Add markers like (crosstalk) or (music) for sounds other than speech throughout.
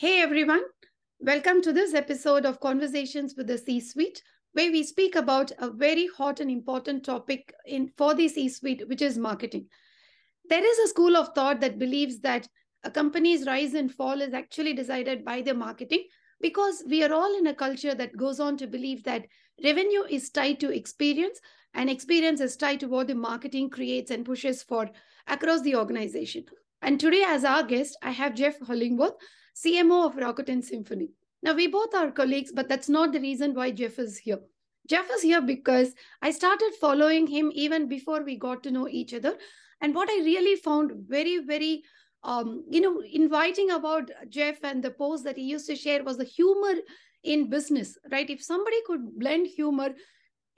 Hey everyone, welcome to this episode of Conversations with the C Suite, where we speak about a very hot and important topic in for the C Suite, which is marketing. There is a school of thought that believes that a company's rise and fall is actually decided by the marketing because we are all in a culture that goes on to believe that revenue is tied to experience and experience is tied to what the marketing creates and pushes for across the organization. And today, as our guest, I have Geoff Hollingworth, CMO of Rakuten Symphony. Now, we both are colleagues, but that's not the reason why Geoff is here. Geoff is here because I started following him even before we got to know each other. And what I really found very, very, um, you know, inviting about Geoff and the post that he used to share was the humor in business, right? If somebody could blend humor,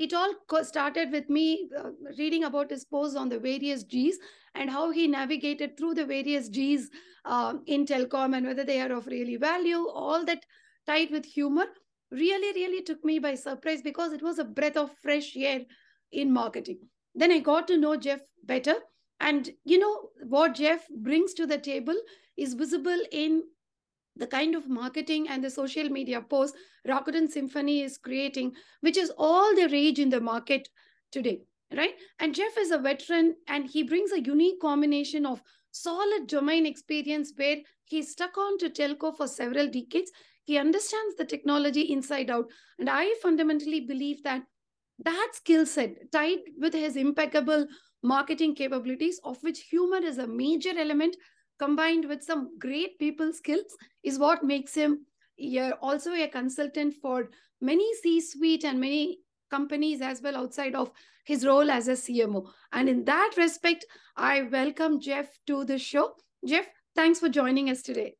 it all started with me uh, reading about his posts on the various G's and how he navigated through the various G's uh, in telecom and whether they are of really value, all that tied with humor really, really took me by surprise because it was a breath of fresh air in marketing. Then I got to know Geoff better. And you know what Geoff brings to the table is visible in the kind of marketing and the social media posts Rakuten Symphony is creating, which is all the rage in the market today, right? And Geoff is a veteran and he brings a unique combination of solid domain experience where he's stuck on to telco for several decades. He understands the technology inside out. And I fundamentally believe that that skill set tied with his impeccable marketing capabilities, of which humor is a major element, combined with some great people skills, is what makes him also a consultant for many C-suite and many companies as well outside of his role as a CMO. And in that respect, I welcome Geoff to the show. Geoff, thanks for joining us today.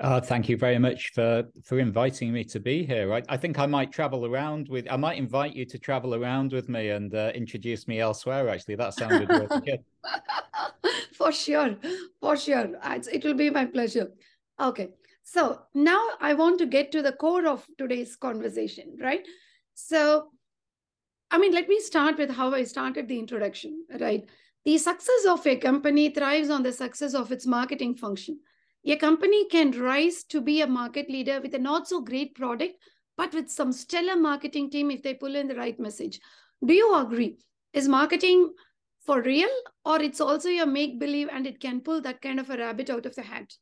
Uh, thank you very much for for inviting me to be here. I, I think I might travel around with. I might invite you to travel around with me and uh, introduce me elsewhere. Actually, that sounded really (laughs) good. for sure, for sure, it will be my pleasure. Okay, so now I want to get to the core of today's conversation, right? So, I mean, let me start with how I started the introduction, right? The success of a company thrives on the success of its marketing function a company can rise to be a market leader with a not so great product, but with some stellar marketing team if they pull in the right message. Do you agree? Is marketing for real or it's also a make believe and it can pull that kind of a rabbit out of the hat?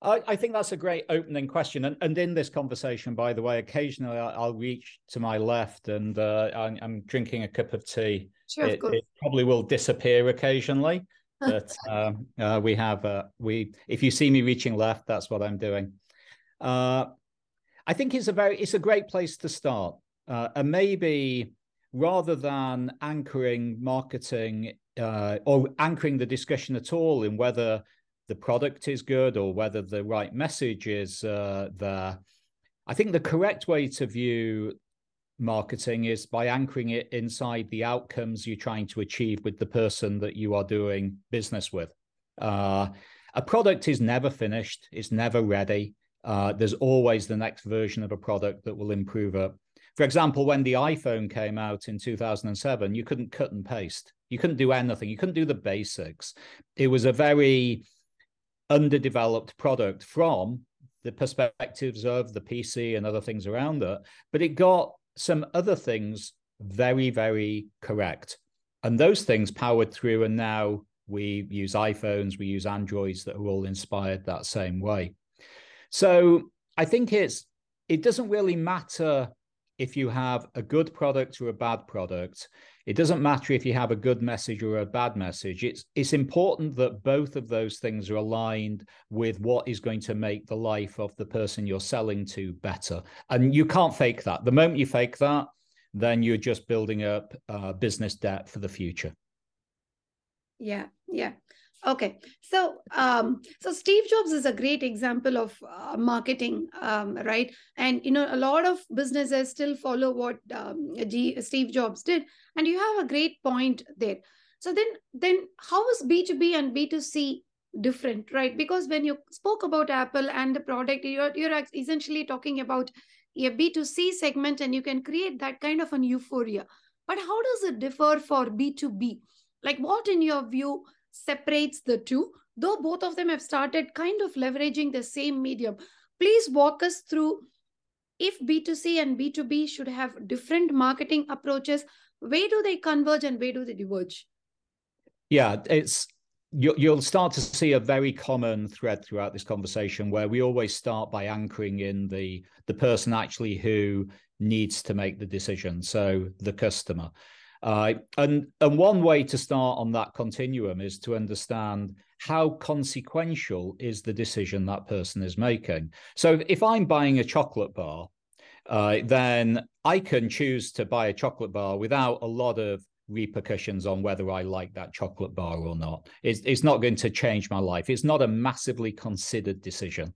I, I, think that's a great opening question. And, and in this conversation, by the way, occasionally I'll, I'll reach to my left and uh, I'm, I'm, drinking a cup of tea. Sure, it, it, probably will disappear occasionally but um, uh, we have uh, we if you see me reaching left that's what i'm doing. Uh, i think it's a very it's a great place to start. Uh, and maybe rather than anchoring marketing uh, or anchoring the discussion at all in whether the product is good or whether the right message is uh, there i think the correct way to view marketing is by anchoring it inside the outcomes you're trying to achieve with the person that you are doing business with. Uh, a product is never finished, it's never ready. Uh, there's always the next version of a product that will improve it. For example, when the iPhone came out in 2007, you couldn't cut and paste. You couldn't do anything. You couldn't do the basics. It was a very underdeveloped product from the perspectives of the PC and other things around it, but it got some other things very, very correct. And those things powered through, and now we use iPhones, we use Androids that are all inspired that same way. So I think it's it doesn't really matter if you have a good product or a bad product. It doesn't matter if you have a good message or a bad message. It's it's important that both of those things are aligned with what is going to make the life of the person you're selling to better. And you can't fake that. The moment you fake that, then you're just building up uh, business debt for the future. Yeah, yeah. Okay, so um, so Steve Jobs is a great example of uh, marketing, um, right? And you know, a lot of businesses still follow what um, G- Steve Jobs did, and you have a great point there. So then, then how is B two B and B two C different, right? Because when you spoke about Apple and the product, you're you're essentially talking about a B two C segment, and you can create that kind of an euphoria. But how does it differ for B two B? Like, what in your view? Separates the two, though both of them have started kind of leveraging the same medium. Please walk us through if B2C and B2B should have different marketing approaches, where do they converge and where do they diverge? Yeah, it's you, will start to see a very common thread throughout this conversation where we always start by anchoring in the the person actually who needs to make the decision so the customer uh, and and one way to start on that continuum is to understand how consequential is the decision that person is making so if i'm buying a chocolate bar uh, then i can choose to buy a chocolate bar without a lot of repercussions on whether I like that chocolate bar or not. It's, it's not going to change my life. It's not a massively considered decision.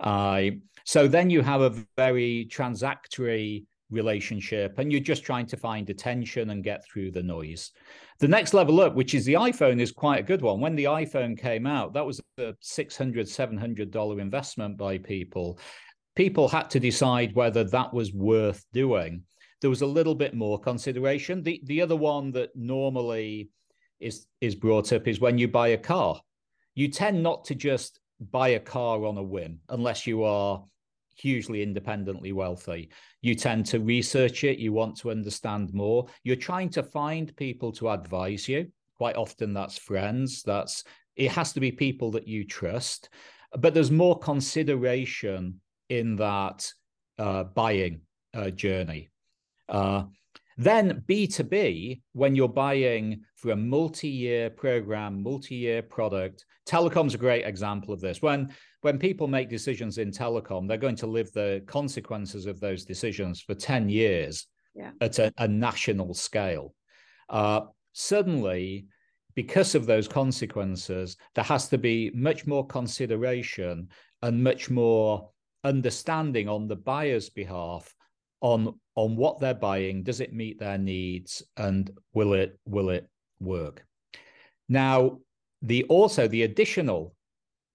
Uh, so then you have a very transactory relationship and you're just trying to find attention and get through the noise. The next level up, which is the iPhone, is quite a good one. When the iPhone came out, that was a $600, $700 investment by people. People had to decide whether that was worth doing there was a little bit more consideration. The the other one that normally is is brought up is when you buy a car. You tend not to just buy a car on a whim unless you are hugely independently wealthy. You tend to research it, you want to understand more. You're trying to find people to advise you. Quite often that's friends, that's it has to be people that you trust. But there's more consideration in that uh, buying uh, journey. Uh, then B2B, when you're buying for a multi-year program, multi-year product, telecom's a great example of this. When when people make decisions in telecom, they're going to live the consequences of those decisions for 10 years yeah. at a, a, national scale. Uh, suddenly, because of those consequences, there has to be much more consideration and much more understanding on the buyer's behalf on on what they're buying does it meet their needs and will it will it work? Now the also the additional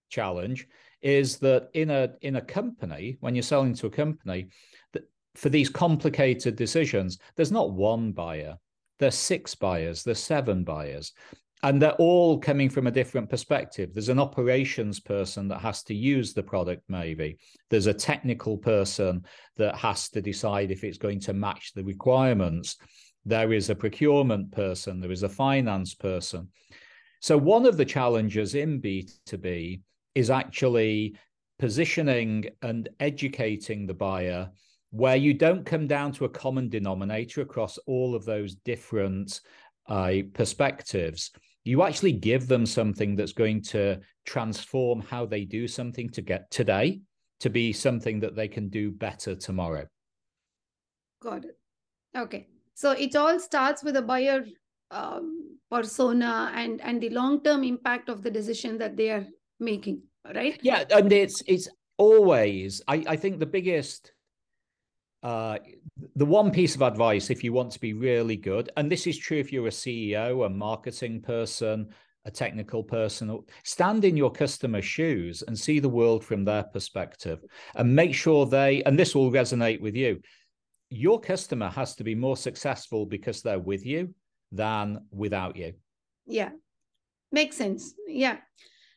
challenge is that in a in a company when you're selling to a company that for these complicated decisions there's not one buyer. There's six buyers. There's seven buyers and they're all coming from a different perspective. There's an operations person that has to use the product, maybe. There's a technical person that has to decide if it's going to match the requirements. There is a procurement person, there is a finance person. So, one of the challenges in B2B is actually positioning and educating the buyer where you don't come down to a common denominator across all of those different uh, perspectives you actually give them something that's going to transform how they do something to get today to be something that they can do better tomorrow. Got it. Okay. So it all starts with a buyer um, persona and and the long term impact of the decision that they are making, right? Yeah, and it's it's always I I think the biggest uh, the one piece of advice if you want to be really good, and this is true if you're a CEO, a marketing person, a technical person, stand in your customer's shoes and see the world from their perspective and make sure they, and this will resonate with you, your customer has to be more successful because they're with you than without you. Yeah, makes sense. Yeah.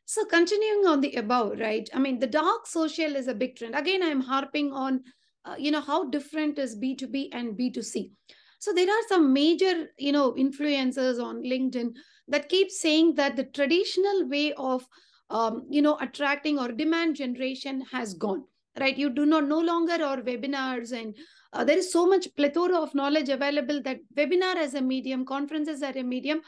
So continuing on the above, right? I mean, the dark social is a big trend. Again, I'm harping on uh, you know how different is b2b and b2c so there are some major you know influencers on linkedin that keep saying that the traditional way of um, you know attracting or demand generation has gone right? You do not no longer or webinars and uh, there is so much plethora of knowledge available that webinar as a medium conferences as a medium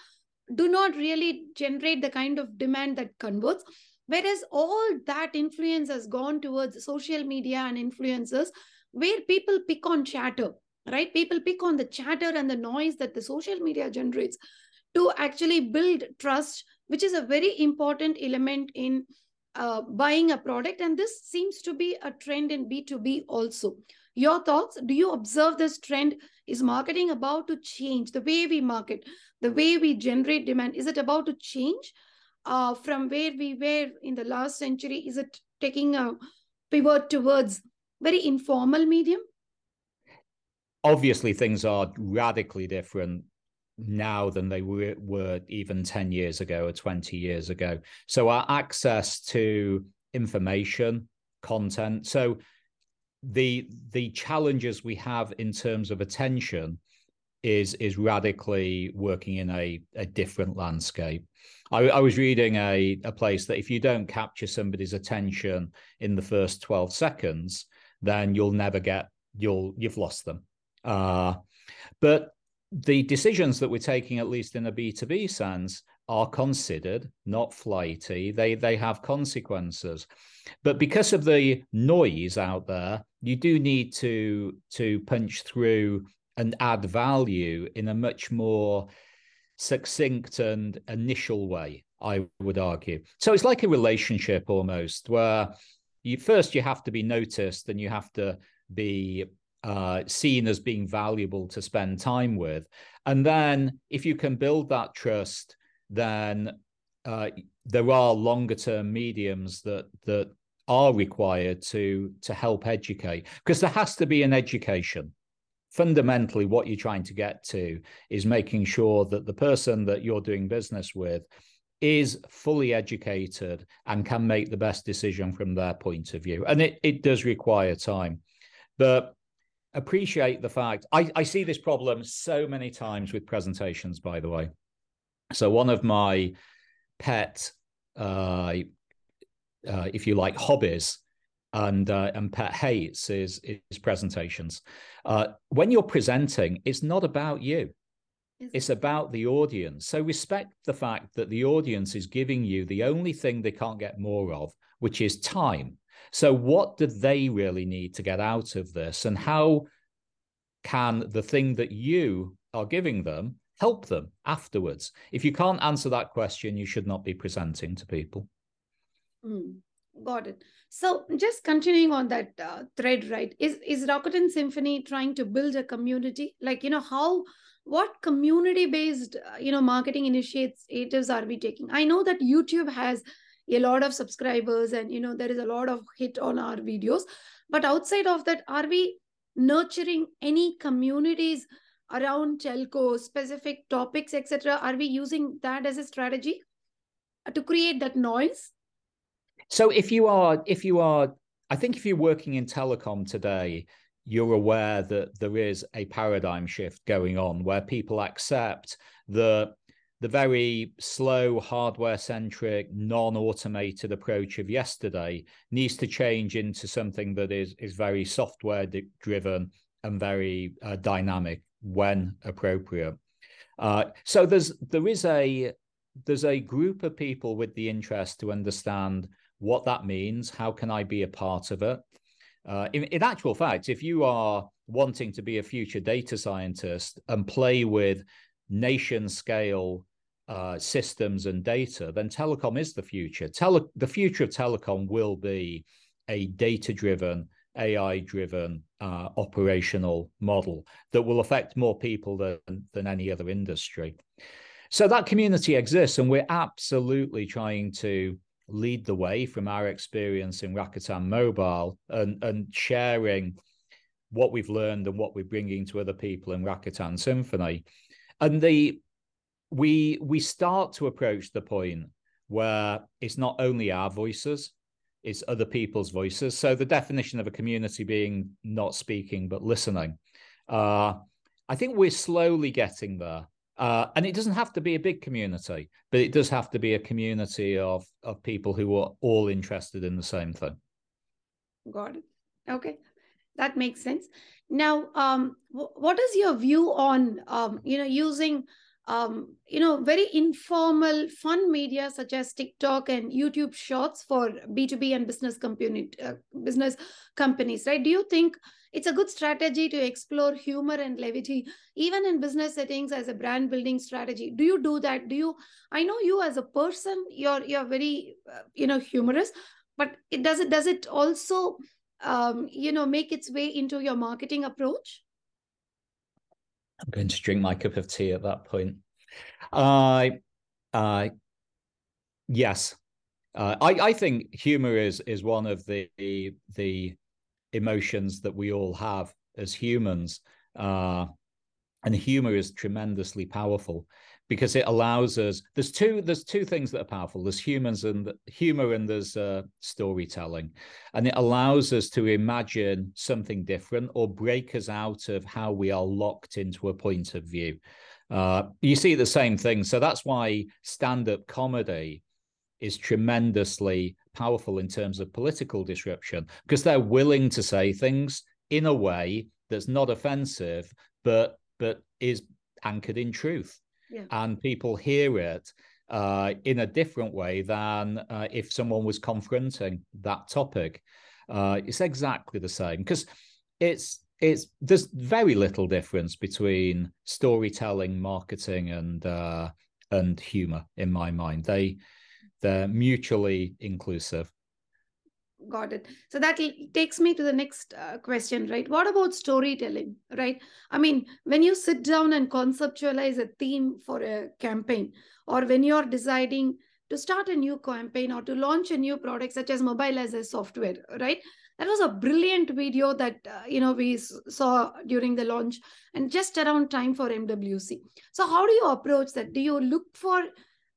do not really generate the kind of demand that converts. Whereas all that influence has gone towards social media and influencers where people pick on chatter, right? People pick on the chatter and the noise that the social media generates to actually build trust, which is a very important element in uh, buying a product. And this seems to be a trend in B2B also. Your thoughts? Do you observe this trend? Is marketing about to change the way we market, the way we generate demand? Is it about to change uh, from where we were in the last century? Is it taking a pivot towards very informal medium? Obviously, things are radically different now than they were, were even 10 years ago or 20 years ago. So our access to information, content. So the the challenges we have in terms of attention is is radically working in a, a different landscape. I, I, was reading a, a place that if you don't capture somebody's attention in the first 12 seconds, then you'll never get you'll you've lost them. Uh, but the decisions that we're taking, at least in a B2B sense, are considered, not flighty. They they have consequences. But because of the noise out there, you do need to to punch through and add value in a much more succinct and initial way, I would argue. So it's like a relationship almost, where you first you have to be noticed and you have to be uh, seen as being valuable to spend time with. And then if you can build that trust, then uh, there are longer term mediums that that are required to to help educate because there has to be an education fundamentally what you're trying to get to is making sure that the person that you're doing business with is fully educated and can make the best decision from their point of view and it, it does require time but appreciate the fact I, I see this problem so many times with presentations by the way so one of my pet uh, uh, if you like hobbies and uh, and pet hates is is presentations. Uh, when you're presenting, it's not about you. It's about the audience. So respect the fact that the audience is giving you the only thing they can't get more of, which is time. So what do they really need to get out of this, and how can the thing that you are giving them help them afterwards? If you can't answer that question, you should not be presenting to people. Mm, got it. So just continuing on that uh, thread, right? Is is Rakuten Symphony trying to build a community? Like you know how what community based uh, you know marketing initiatives are we taking? I know that YouTube has a lot of subscribers and you know there is a lot of hit on our videos, but outside of that, are we nurturing any communities around telco specific topics etc are we using that as a strategy to create that noise so if you are, if you are, I think if you're working in telecom today, you're aware that there is a paradigm shift going on where people accept the the very slow hardware centric non-automated approach of yesterday needs to change into something that is is very software driven and very uh, dynamic when appropriate uh, so there's there is a there's a group of people with the interest to understand what that means. How can I be a part of it? Uh, in, in actual fact, if you are wanting to be a future data scientist and play with nation scale uh, systems and data, then telecom is the future. Tele- the future of telecom will be a data driven, AI driven uh, operational model that will affect more people than, than any other industry. So that community exists, and we're absolutely trying to lead the way from our experience in Rakuten Mobile and, and sharing what we've learned and what we're bringing to other people in Rakuten Symphony. And the we we start to approach the point where it's not only our voices, it's other people's voices. So the definition of a community being not speaking but listening. Uh, I think we're slowly getting there. Uh, and it doesn't have to be a big community, but it does have to be a community of of people who are all interested in the same thing. Got it. Okay, that makes sense. Now, um, what is your view on um, you know using um, you know very informal, fun media such as TikTok and YouTube Shorts for B two B and business company uh, business companies? Right? Do you think it's a good strategy to explore humor and levity, even in business settings as a brand building strategy. Do you do that? Do you? I know you as a person, you're you're very, uh, you know, humorous, but it does it does it also, um, you know, make its way into your marketing approach? I'm going to drink my cup of tea at that point. I, uh, uh, yes, uh, I, I think humor is is one of the the emotions that we all have as humans. Uh, and humor is tremendously powerful because it allows us there's two there's two things that are powerful. There's humans and humor and there's uh, storytelling. And it allows us to imagine something different or break us out of how we are locked into a point of view. Uh, you see the same thing. So that's why stand-up comedy is tremendously powerful in terms of political disruption because they're willing to say things in a way that's not offensive but but is anchored in truth yeah. and people hear it uh, in a different way than uh, if someone was confronting that topic. Uh, it's exactly the same because it's it's there's very little difference between storytelling, marketing, and uh, and humor in my mind. They they're mutually inclusive. Got it. So that takes me to the next uh, question right? What about storytelling right? I mean when you sit down and conceptualize a theme for a campaign or when you're deciding to start a new campaign or to launch a new product such as mobile as a software right? That was a brilliant video that uh, you know we saw during the launch and just around time for mwc so how do you approach that? Do you look for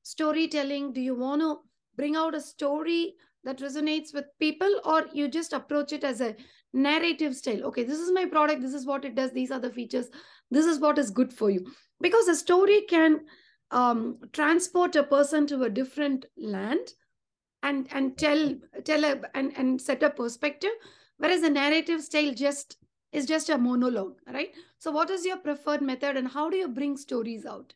storytelling? Do you want to bring out a story that resonates with people or you just approach it as a narrative style? Okay this is my product this is what it does these are the features this is what is good for you. Because a story can um, transport a person to a different land and and tell tell a, and and set a perspective whereas a narrative style just is just a monologue right? So what is your preferred method and how do you bring stories out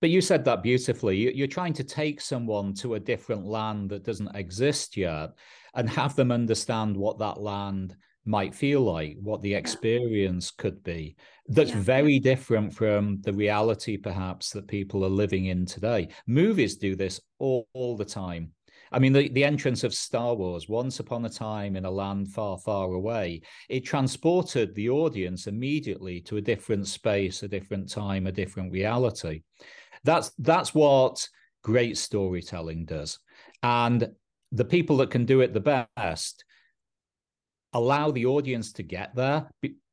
but you said that beautifully. You're trying to take someone to a different land that doesn't exist yet and have them understand what that land might feel like, what the experience could be. That's yeah. very different from the reality, perhaps, that people are living in today. Movies do this all, all the time. I mean, the, the entrance of Star Wars, once upon a time in a land far, far away, it transported the audience immediately to a different space, a different time, a different reality. That's that's what great storytelling does. And the people that can do it the best allow the audience to get there.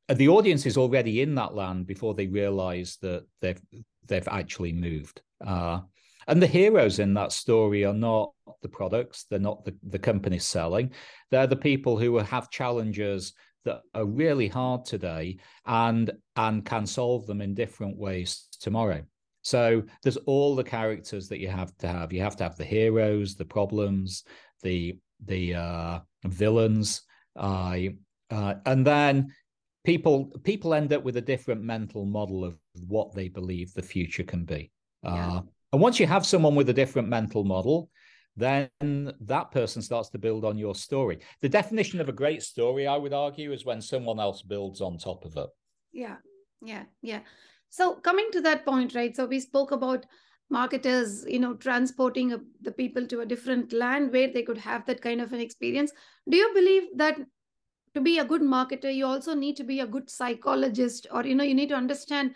The audience is already in that land before they realize that they've they've actually moved. Uh, and the heroes in that story are not the products, they're not the, the companies selling. They're the people who have challenges that are really hard today and and can solve them in different ways tomorrow. So there's all the characters that you have to have. You have to have the heroes, the problems, the the uh, villains, uh, uh, and then people people end up with a different mental model of what they believe the future can be. Yeah. Uh, and once you have someone with a different mental model, then that person starts to build on your story. The definition of a great story, I would argue, is when someone else builds on top of it. Yeah, yeah, yeah. So coming to that point, right? So we spoke about marketers, you know, transporting a, the people to a different land where they could have that kind of an experience. Do you believe that to be a good marketer, you also need to be a good psychologist, or you know, you need to understand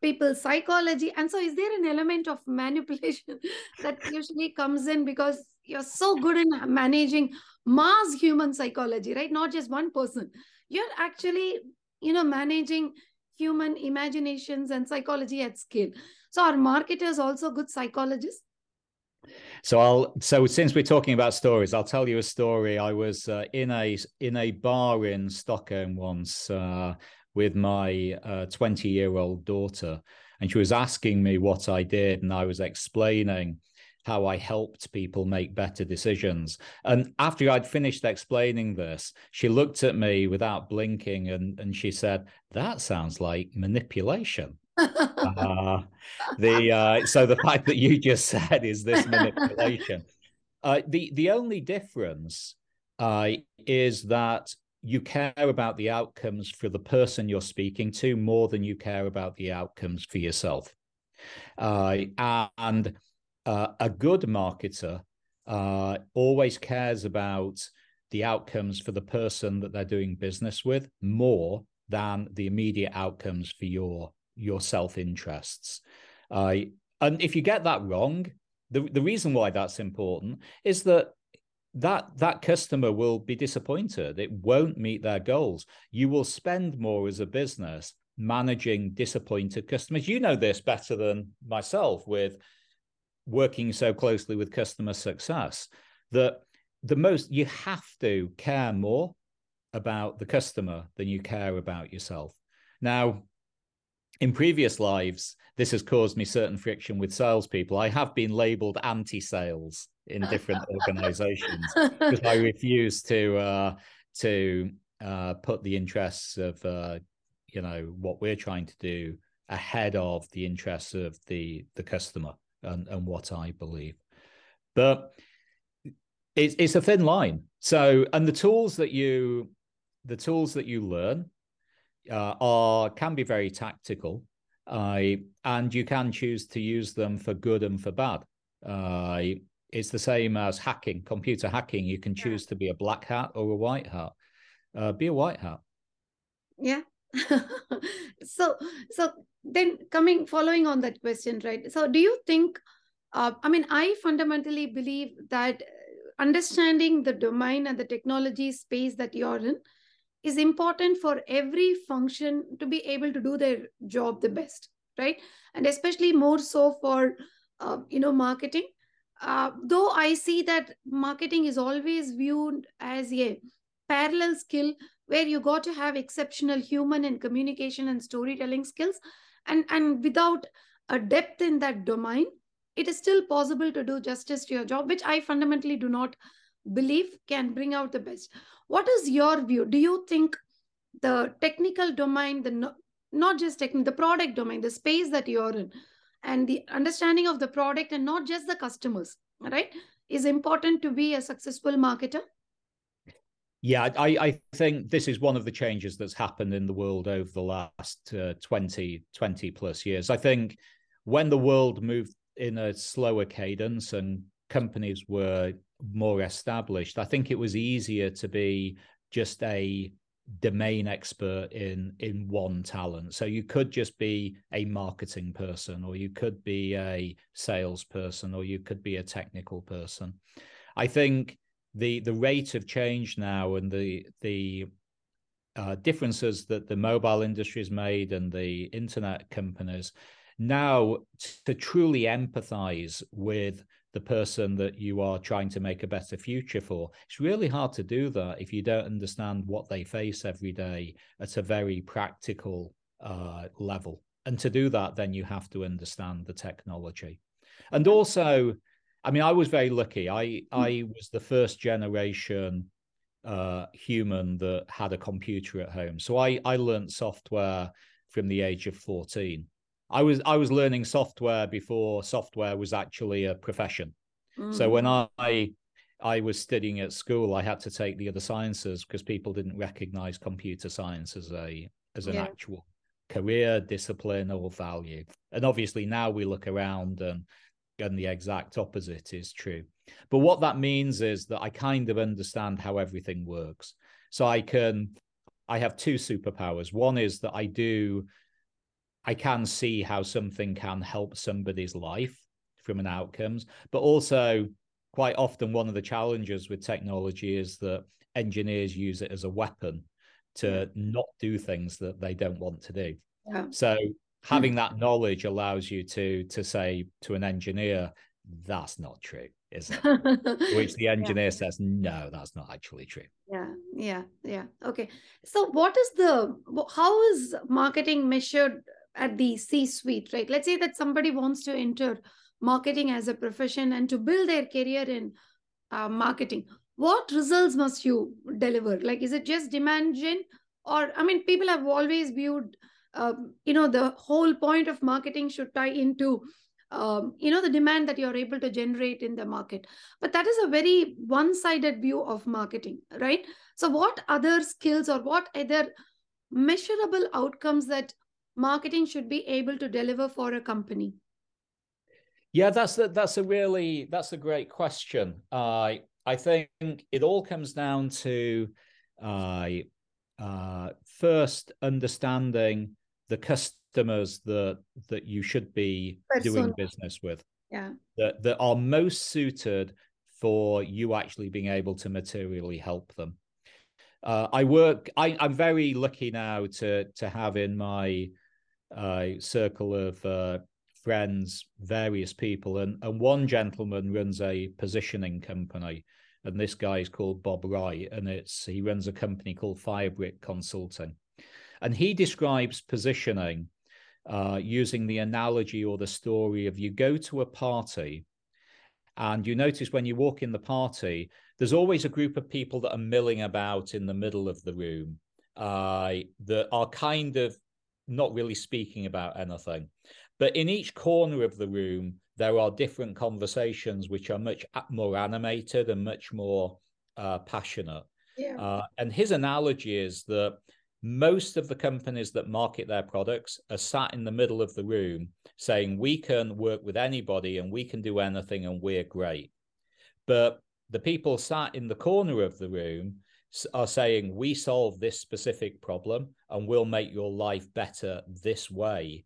people's psychology? And so, is there an element of (laughs) manipulation that usually comes in because you're so good in managing mass human psychology, right? Not just one person. You're actually, you know, managing human imaginations and psychology at scale. So are marketers also good psychologists? So I'll so since we're talking about stories, I'll tell you a story. I was uh, in a in a bar in Stockholm once uh, with my twenty uh, year old daughter, and she was asking me what I did, and I was explaining how I helped people make better decisions. And after I'd finished explaining this, she looked at me without blinking and, and she said, That sounds like manipulation. uh, the uh, so the fact that you just (laughs) said is this manipulation. Uh, the the only difference uh, is that you care about the outcomes for the person you're speaking to more than you care about the outcomes for yourself. Uh, and uh, a good marketer uh, always cares about the outcomes for the person that they're doing business with more than the immediate outcomes for your your self interests. Uh, and if you get that wrong, the, the reason why that's important is that that that customer will be disappointed it won't meet their goals you will spend more as a business managing disappointed customers. You know this better than myself with working so closely with customer success that the most you have to care more about the customer than you care about yourself. Now, in previous lives, this has caused me certain friction with salespeople. I have been labeled anti sales in different (laughs) organizations (laughs) because I refuse to uh, to uh, put the interests of uh, you know what we're trying to do ahead of the interests of the the customer and, and what I believe. But it's it's a thin line. So and the tools that you the tools that you learn uh, are can be very tactical, uh, and you can choose to use them for good and for bad. Uh, it's the same as hacking, computer hacking. You can choose to be a black hat or a white hat. Uh, be a white hat. Yeah. (laughs) so so then coming following on that question, right? So do you think? Uh, I mean, I fundamentally believe that understanding the domain and the technology space that you're in is important for every function to be able to do their job the best right and especially more so for uh, you know marketing uh, though i see that marketing is always viewed as a parallel skill where you got to have exceptional human and communication and storytelling skills. And and without a depth in that domain it is still possible to do justice to your job which i fundamentally do not believe can bring out the best. What is your view? Do you think the technical domain the no, not just technical the product domain the space that you're in and the understanding of the product and not just the customers right is important to be a successful marketer yeah, I, I think this is one of the changes that's happened in the world over the last uh, 20, 20 plus years. I think when the world moved in a slower cadence and companies were more established, I think it was easier to be just a domain expert in in one talent so you could just be a marketing person or you could be a salesperson or you could be a technical person i think the the rate of change now and the the uh, differences that the mobile industry has made and the internet companies now to truly empathize with the person that you are trying to make a better future for it's really hard to do that if you don't understand what they face every day at a very practical uh, level. And to do that then you have to understand the technology. And also i mean i was very lucky i hmm. i was the first generation uh, human that had a computer at home so i i learned software from the age of 14 I was I was learning software before software was actually a profession. Mm. So when mm. I I was studying at school, I had to take the other sciences because people didn't recognize computer science as a as an yeah. actual career discipline or value. And obviously now we look around and and the exact opposite is true. But what that means is that I kind of understand how everything works. So I can I have two superpowers. One is that I do I can see how something can help somebody's life from an outcomes, but also quite often one of the challenges with technology is that engineers use it as a weapon to not do things that they don't want to do. Yeah. So having hmm. that knowledge allows you to to say to an engineer, that's not true, is it? (laughs) Which the engineer yeah. says, no, that's not actually true. Yeah, yeah, yeah. Okay. So what is the how is marketing measured at the C suite, right? Let's say that somebody wants to enter marketing as a profession and to build their career in uh, marketing. What results must you deliver? Like, is it just demand gen? Or, I mean, people have always viewed, uh, you know, the whole point of marketing should tie into, um, you know, the demand that you're able to generate in the market. But that is a very one sided view of marketing, right? So, what other skills or what other measurable outcomes that marketing should be able to deliver for a company? Yeah, that's a, that's a really that's a great question. I uh, I think it all comes down to uh, uh, first understanding the customers that that you should be doing business with. Yeah, that that are most suited for you actually being able to materially help them. Uh, I work. I, am very lucky now to to have in my uh, circle of uh, friends various people, and and one gentleman runs a positioning company, and this guy is called Bob Wright, and it's he runs a company called Firebrick Consulting, and he describes positioning uh, using the analogy or the story of you go to a party and you notice when you walk in the party, there's always a group of people that are milling about in the middle of the room uh, that are kind of not really speaking about anything. But in each corner of the room, there are different conversations which are much more animated and much more uh, passionate. Yeah. Uh, and his analogy is that most of the companies that market their products are sat in the middle of the room saying we can work with anybody and we can do anything and we're great. But the people sat in the corner of the room are saying we solve this specific problem and we'll make your life better this way.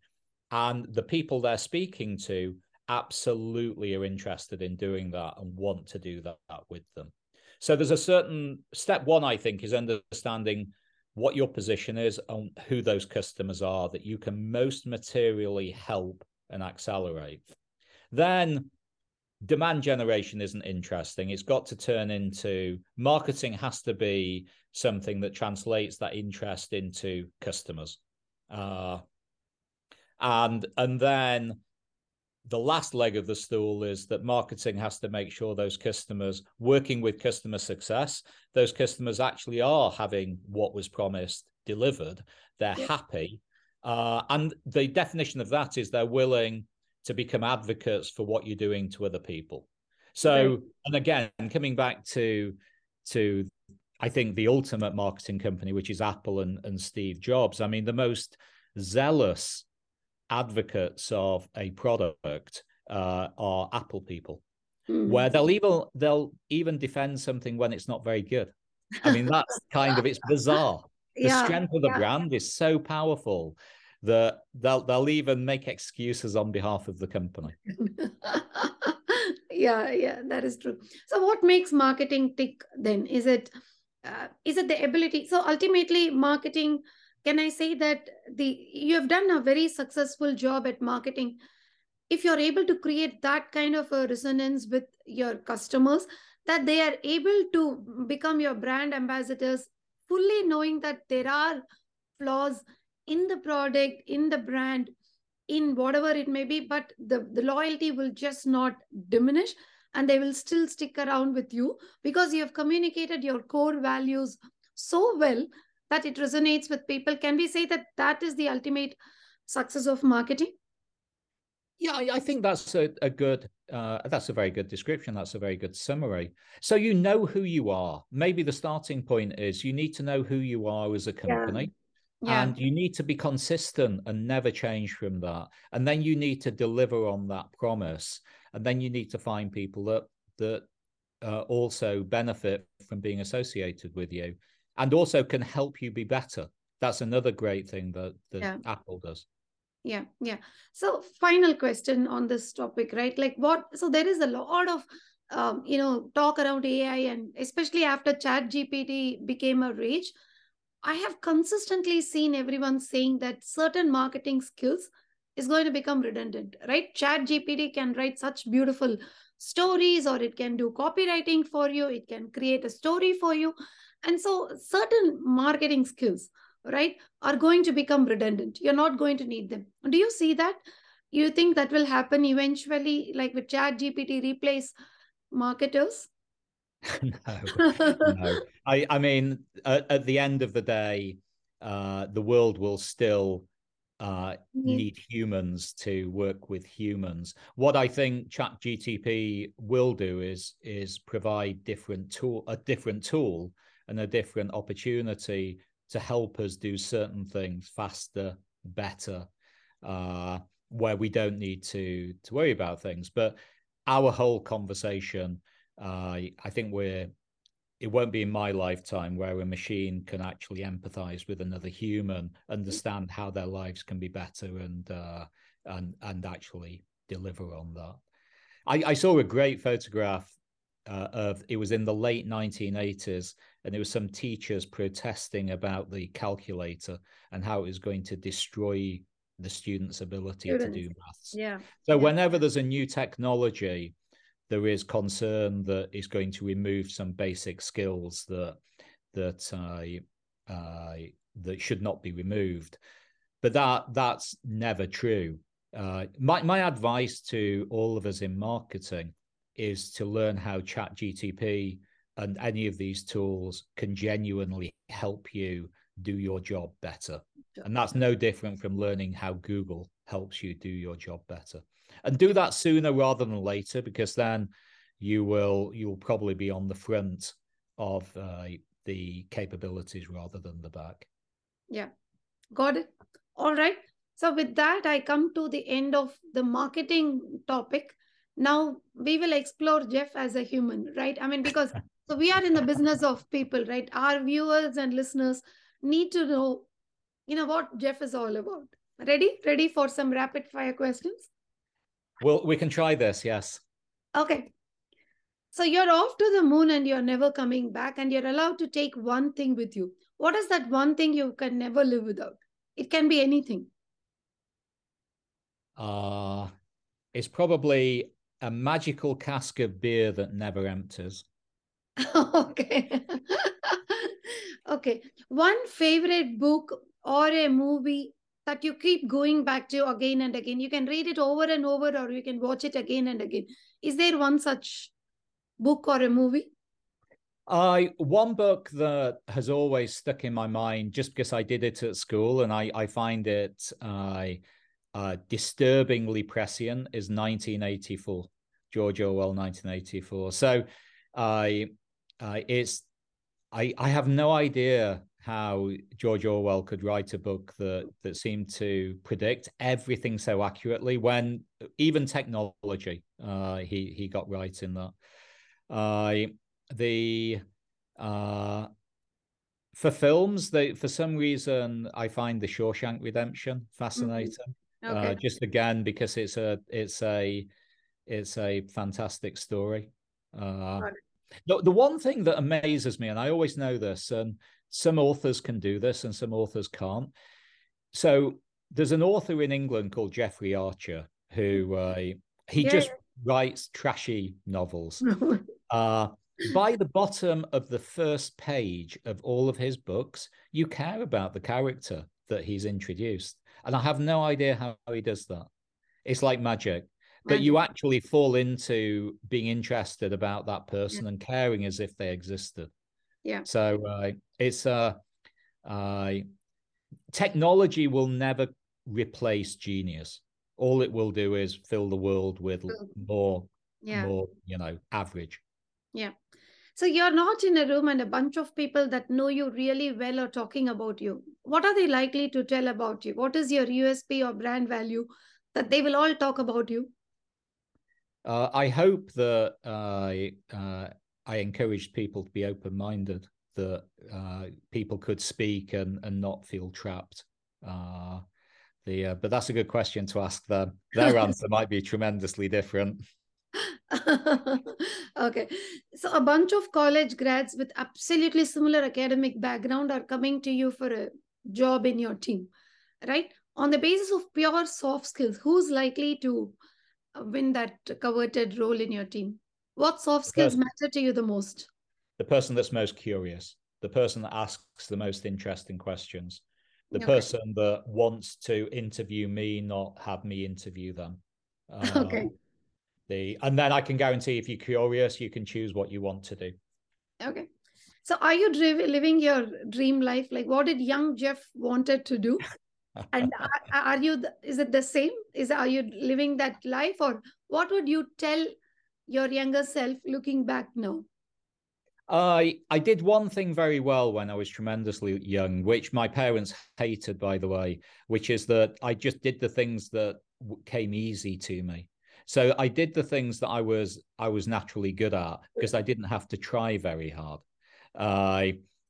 And the people they're speaking to absolutely are interested in doing that and want to do that with them. So there's a certain step one i think is understanding what your position is and who those customers are that you can most materially help and accelerate. Then demand generation isn't interesting. It's got to turn into marketing has to be something that translates that interest into customers. Uh, and and then the last leg of the stool is that marketing has to make sure those customers working with customer success those customers actually are having what was promised delivered. They're yeah. happy. Uh, and the definition of that is they're willing to become advocates for what you're doing to other people. So and again coming back to to i think the ultimate marketing company which is apple and, and steve jobs i mean the most zealous advocates of a product uh, are Apple people, mm. where they'll even they'll even defend something when it's not very good. I mean, (laughs) that's kind of it's bizarre. The yeah, strength of the yeah. brand is so powerful that they'll they'll even make excuses on behalf of the company. (laughs) yeah, yeah, that is true. So, what makes marketing tick then? Is it uh, is it the ability? So, ultimately, marketing can i say that the you have done a very successful job at marketing. If you're able to create that kind of a resonance with your customers that they are able to become your brand ambassadors fully knowing that there are flaws in the product in the brand in whatever it may be but the, the loyalty will just not diminish and they will still stick around with you because you have communicated your core values so well that it resonates with people can we say that that is the ultimate success of marketing yeah i think that's a, a good uh, that's a very good description that's a very good summary so you know who you are maybe the starting point is you need to know who you are as a company yeah. Yeah. And you need to be consistent and never change from that. And then you need to deliver on that promise. And then you need to find people that that uh, also benefit from being associated with you and also can help you be better. That's another great thing that, that yeah. Apple does. Yeah, yeah. So, final question on this topic, right? Like, what? So, there is a lot of um, you know talk around AI, and especially after Chat GPT became a rage. I have consistently seen everyone saying that certain marketing skills is going to become redundant, right? Chat GPT can write such beautiful stories, or it can do copywriting for you, it can create a story for you. And so certain marketing skills, right, are going to become redundant. You're not going to need them. Do you see that? You think that will happen eventually, like with Chat GPT replace marketers? (laughs) no, no. I, I mean, at, at, the end of the day, uh, the world will still uh, need humans to work with humans. What I think Chat GTP will do is is provide different tool a different tool and a different opportunity to help us do certain things faster, better, uh, where we don't need to to worry about things. But our whole conversation, uh, I think we're it won't be in my lifetime where a machine can actually empathize with another human, understand how their lives can be better, and uh, and and actually deliver on that. I, I saw a great photograph uh, of it was in the late 1980s, and there was some teachers protesting about the calculator and how it was going to destroy the student's ability Students. to do maths. Yeah. So yeah. whenever there's a new technology, there is concern that it's going to remove some basic skills that that uh, uh, that should not be removed. But that that's never true. Uh, my my advice to all of us in marketing is to learn how Chat GTP and any of these tools can genuinely help you do your job better. And that's no different from learning how Google helps you do your job better. And do that sooner rather than later, because then you will you'll probably be on the front of uh, the capabilities rather than the back. Yeah, got it. All right. So with that, I come to the end of the marketing topic. Now we will explore Geoff as a human, right? I mean, because (laughs) so we are in the business of people, right? Our viewers and listeners need to know, you know, what Geoff is all about. Ready? Ready for some rapid fire questions? Well, we can try this, yes. Okay. So you're off to the moon and you're never coming back, and you're allowed to take one thing with you. What is that one thing you can never live without? It can be anything. Uh, it's probably a magical cask of beer that never empties. (laughs) okay. (laughs) okay. One favorite book or a movie that you keep going back to again and again. You can read it over and over, or you can watch it again and again. Is there one such book or a movie? I one book that has always stuck in my mind just because I did it at school and I I find it uh, uh, disturbingly prescient is 1984 George Orwell 1984 so I uh, it's I I have no idea how George Orwell could write a book that that seemed to predict everything so accurately when even technology uh, he he got right in that. Uh, the uh, for films, they for some reason I find the Shawshank Redemption fascinating. Mm-hmm. Okay. Uh, just again because it's a it's a it's a fantastic story. Uh, the, the one thing that amazes me, and I always know this, and some authors can do this and some authors can't. So there's an author in England called Jeffrey Archer who uh, he yeah. just writes trashy novels. (laughs) uh, by the bottom of the first page of all of his books, you care about the character that he's introduced. And I have no idea how he does that. It's like magic. But you actually fall into being interested about that person yeah. and caring as if they existed. Yeah. So uh, it's uh, uh, technology will never replace genius. All it will do is fill the world with more, yeah. more, you know, average. Yeah. So you're not in a room and a bunch of people that know you really well are talking about you. What are they likely to tell about you? What is your USP or brand value that they will all talk about you? Uh, I hope that uh, uh, I encouraged people to be open minded, that uh, people could speak and, and not feel trapped. Uh, the, uh, but that's a good question to ask them. Their (laughs) answer might be tremendously different. (laughs) okay. So, a bunch of college grads with absolutely similar academic background are coming to you for a job in your team, right? On the basis of pure soft skills, who's likely to win that coveted role in your team? What soft skills person, matter to you the most? The person that's most curious, the person that asks the most interesting questions, the okay. person that wants to interview me, not have me interview them. Uh, (laughs) okay. The and then I can guarantee if you're curious, you can choose what you want to do. Okay. So are you living your dream life? Like what did young Geoff wanted to do? (laughs) and are, are you is it the same is are you living that life or what would you tell your younger self looking back now? I I did one thing very well when I was tremendously young, which my parents hated, by the way, which is that I just did the things that came easy to me. So I did the things that I was I was naturally good at because I didn't have to try very hard. Uh,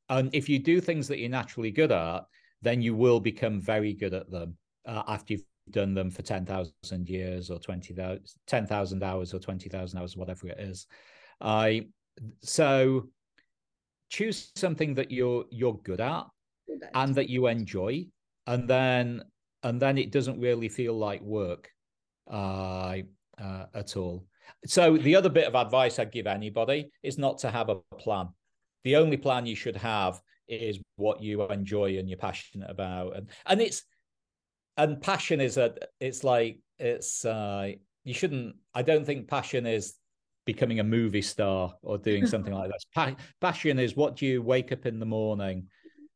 and if you do things that you're naturally good at, then you will become very good at them uh, after you've done them for 10,000 years or 20,000 10,000 hours or 20,000 hours, whatever it is. I so choose something that you're you're good at and that you enjoy, and then and then it doesn't really feel like work uh, uh, at all. So the other bit of advice I'd give anybody is not to have a plan. The only plan you should have is what you enjoy and you're passionate about, and and it's and passion is a it's like it's uh you shouldn't i don't think passion is becoming a movie star or doing (laughs) something like that pa- passion is what do you wake up in the morning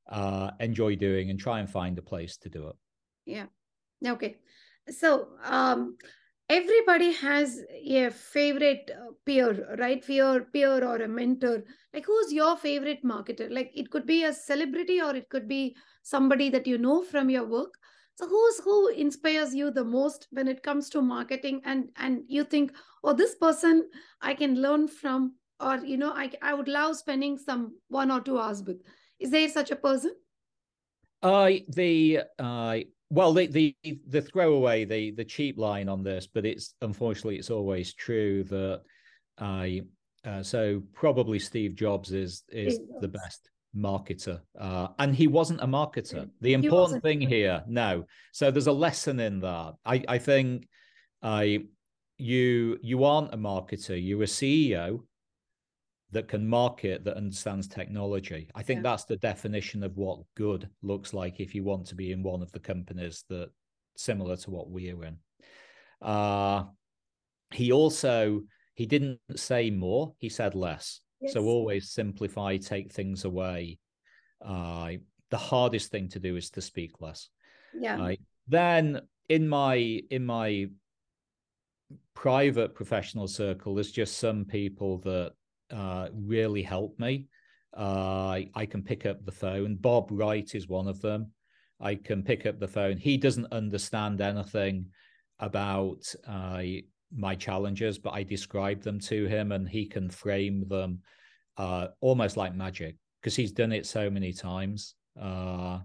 uh enjoy doing and try and find a place to do it. Yeah. Okay. So um everybody has a favorite uh, peer right? Peer peer or a mentor. Like who's your favorite marketer? Like it could be a celebrity or it could be somebody that you know from your work. So who's who inspires you the most when it comes to marketing? And and you think oh this person i can learn from or you know i, I would love spending some one or two hours with. Is there such a person? Uh the uh well the the the throwaway the the cheap line on this but it's unfortunately it's always true that i uh, so probably steve jobs is is the best marketer uh, and he wasn't a marketer. The important thing here no. So there's a lesson in that. I i think i you you aren't a marketer you're a ceo that can market that understands technology i think yeah. that's the definition of what good looks like if you want to be in one of the companies that similar to what we're in uh he also he didn't say more he said less so always simplify, take things away. Uh, the hardest thing to do is to speak less. Yeah. Then in my in my private professional circle, there's just some people that uh, really help me. Uh, I can pick up the phone. Bob Wright is one of them. I can pick up the phone. He doesn't understand anything about uh, my challenges, but I describe them to him and he can frame them uh, almost like magic because he's done it so many times. Uh,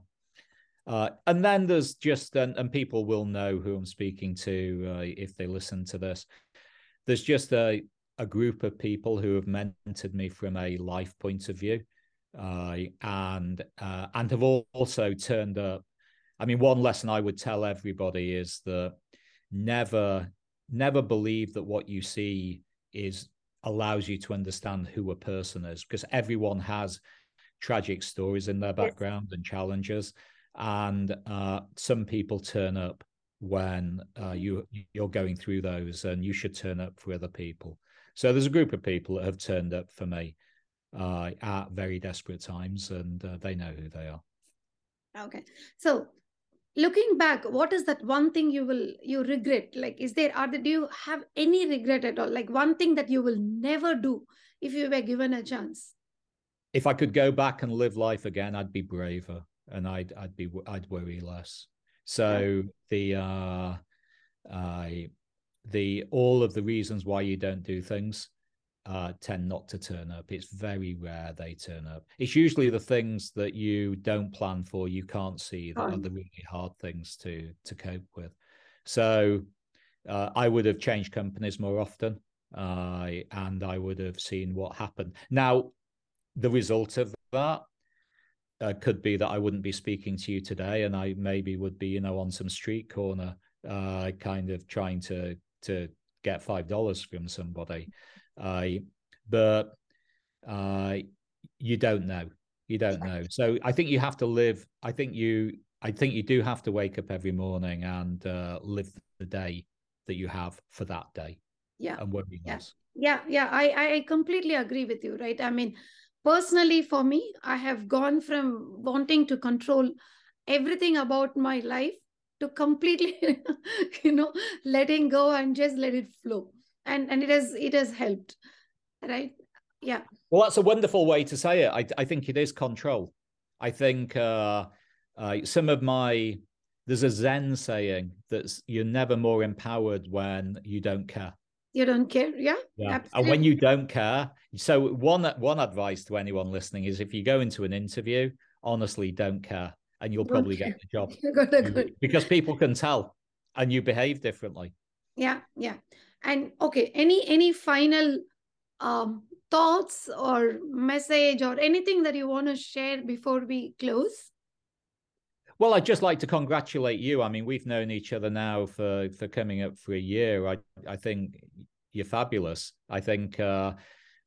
uh, and then there's just, and, and, people will know who I'm speaking to uh, if they listen to this. There's just a, a group of people who have mentored me from a life point of view. Uh, and uh, and have also turned up. I mean, one lesson I would tell everybody is that never never believe that what you see is allows you to understand who a person is because everyone has tragic stories in their background and challenges. And uh, some people turn up when uh, you you're going through those and you should turn up for other people so there's a group of people that have turned up for me uh, at very desperate times and uh, they know who they are. Okay. So looking back what is that one thing you will you regret? Like is there are there, do you have any regret at all? Like one thing that you will never do if you were given a chance? If i could go back and live life again i'd be braver and i'd i'd be i'd worry less. So the uh i the all of the reasons why you don't do things uh, tend not to turn up. It's very rare they turn up. It's usually the things that you don't plan for, you can't see that oh. are the really hard things to to cope with. So uh, I would have changed companies more often, uh, and I would have seen what happened. Now, the result of that uh, could be that I wouldn't be speaking to you today, and I maybe would be, you know, on some street corner, uh, kind of trying to to get five dollars from somebody. Uh, but uh, you don't know. You don't know. So I think you have to live. I think you. I think you do have to wake up every morning and uh, live the day that you have for that day. Yeah. And worry yeah. Yeah, yeah. I I completely agree with you. Right. I mean, personally, for me, I have gone from wanting to control everything about my life to completely, (laughs) you know, letting go and just let it flow. And and it has it has helped right? Yeah. Well that's a wonderful way to say it. I, I think it is control. I think uh, uh, some of my there's a zen saying that you're never more empowered when you don't care. You don't care? Yeah, yeah. and when you don't care so one one advice to anyone listening is if you go into an interview honestly don't care and you'll probably get the job (laughs) because people can tell and you behave differently yeah yeah and okay any any final um thoughts or message or anything that you want to share before we close? Well, I'd just like to congratulate you. I mean, we've known each other now for for coming up for a year. I I think you're fabulous. I think uh,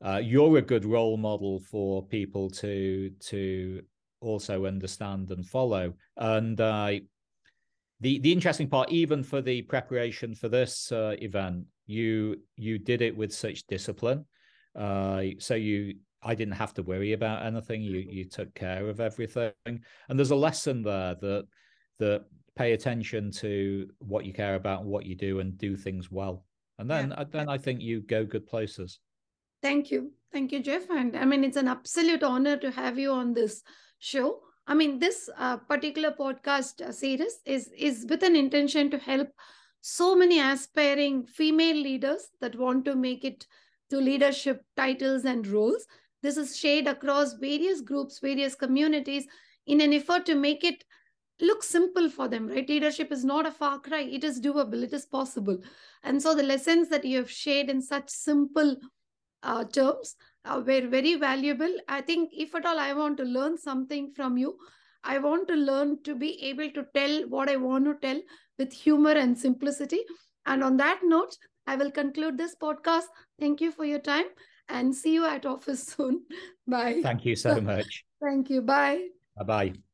uh, you're a good role model for people to to also understand and follow. And uh, the the interesting part, even for the preparation for this uh, event, you you did it with such discipline. Uh, so you I didn't have to worry about anything. You you took care of everything, and there's a lesson there that that pay attention to what you care about and what you do, and do things well. And then yeah. then I think you go good places. Thank you, thank you, Geoff. And I mean, it's an absolute honor to have you on this show. I mean, this uh, particular podcast uh, series is is with an intention to help so many aspiring female leaders that want to make it to leadership titles and roles this is shared across various groups, various communities in an effort to make it look simple for them, right? Leadership is not a far cry. It is doable. It is possible. And so the lessons that you have shared in such simple uh, terms uh, were very valuable. I think if at all I want to learn something from you, I want to learn to be able to tell what I want to tell with humor and simplicity. And on that note, I will conclude this podcast. Thank you for your time and see you at office (laughs) soon. Bye. Thank you so (laughs) much. Thank you. Bye. Bye bye.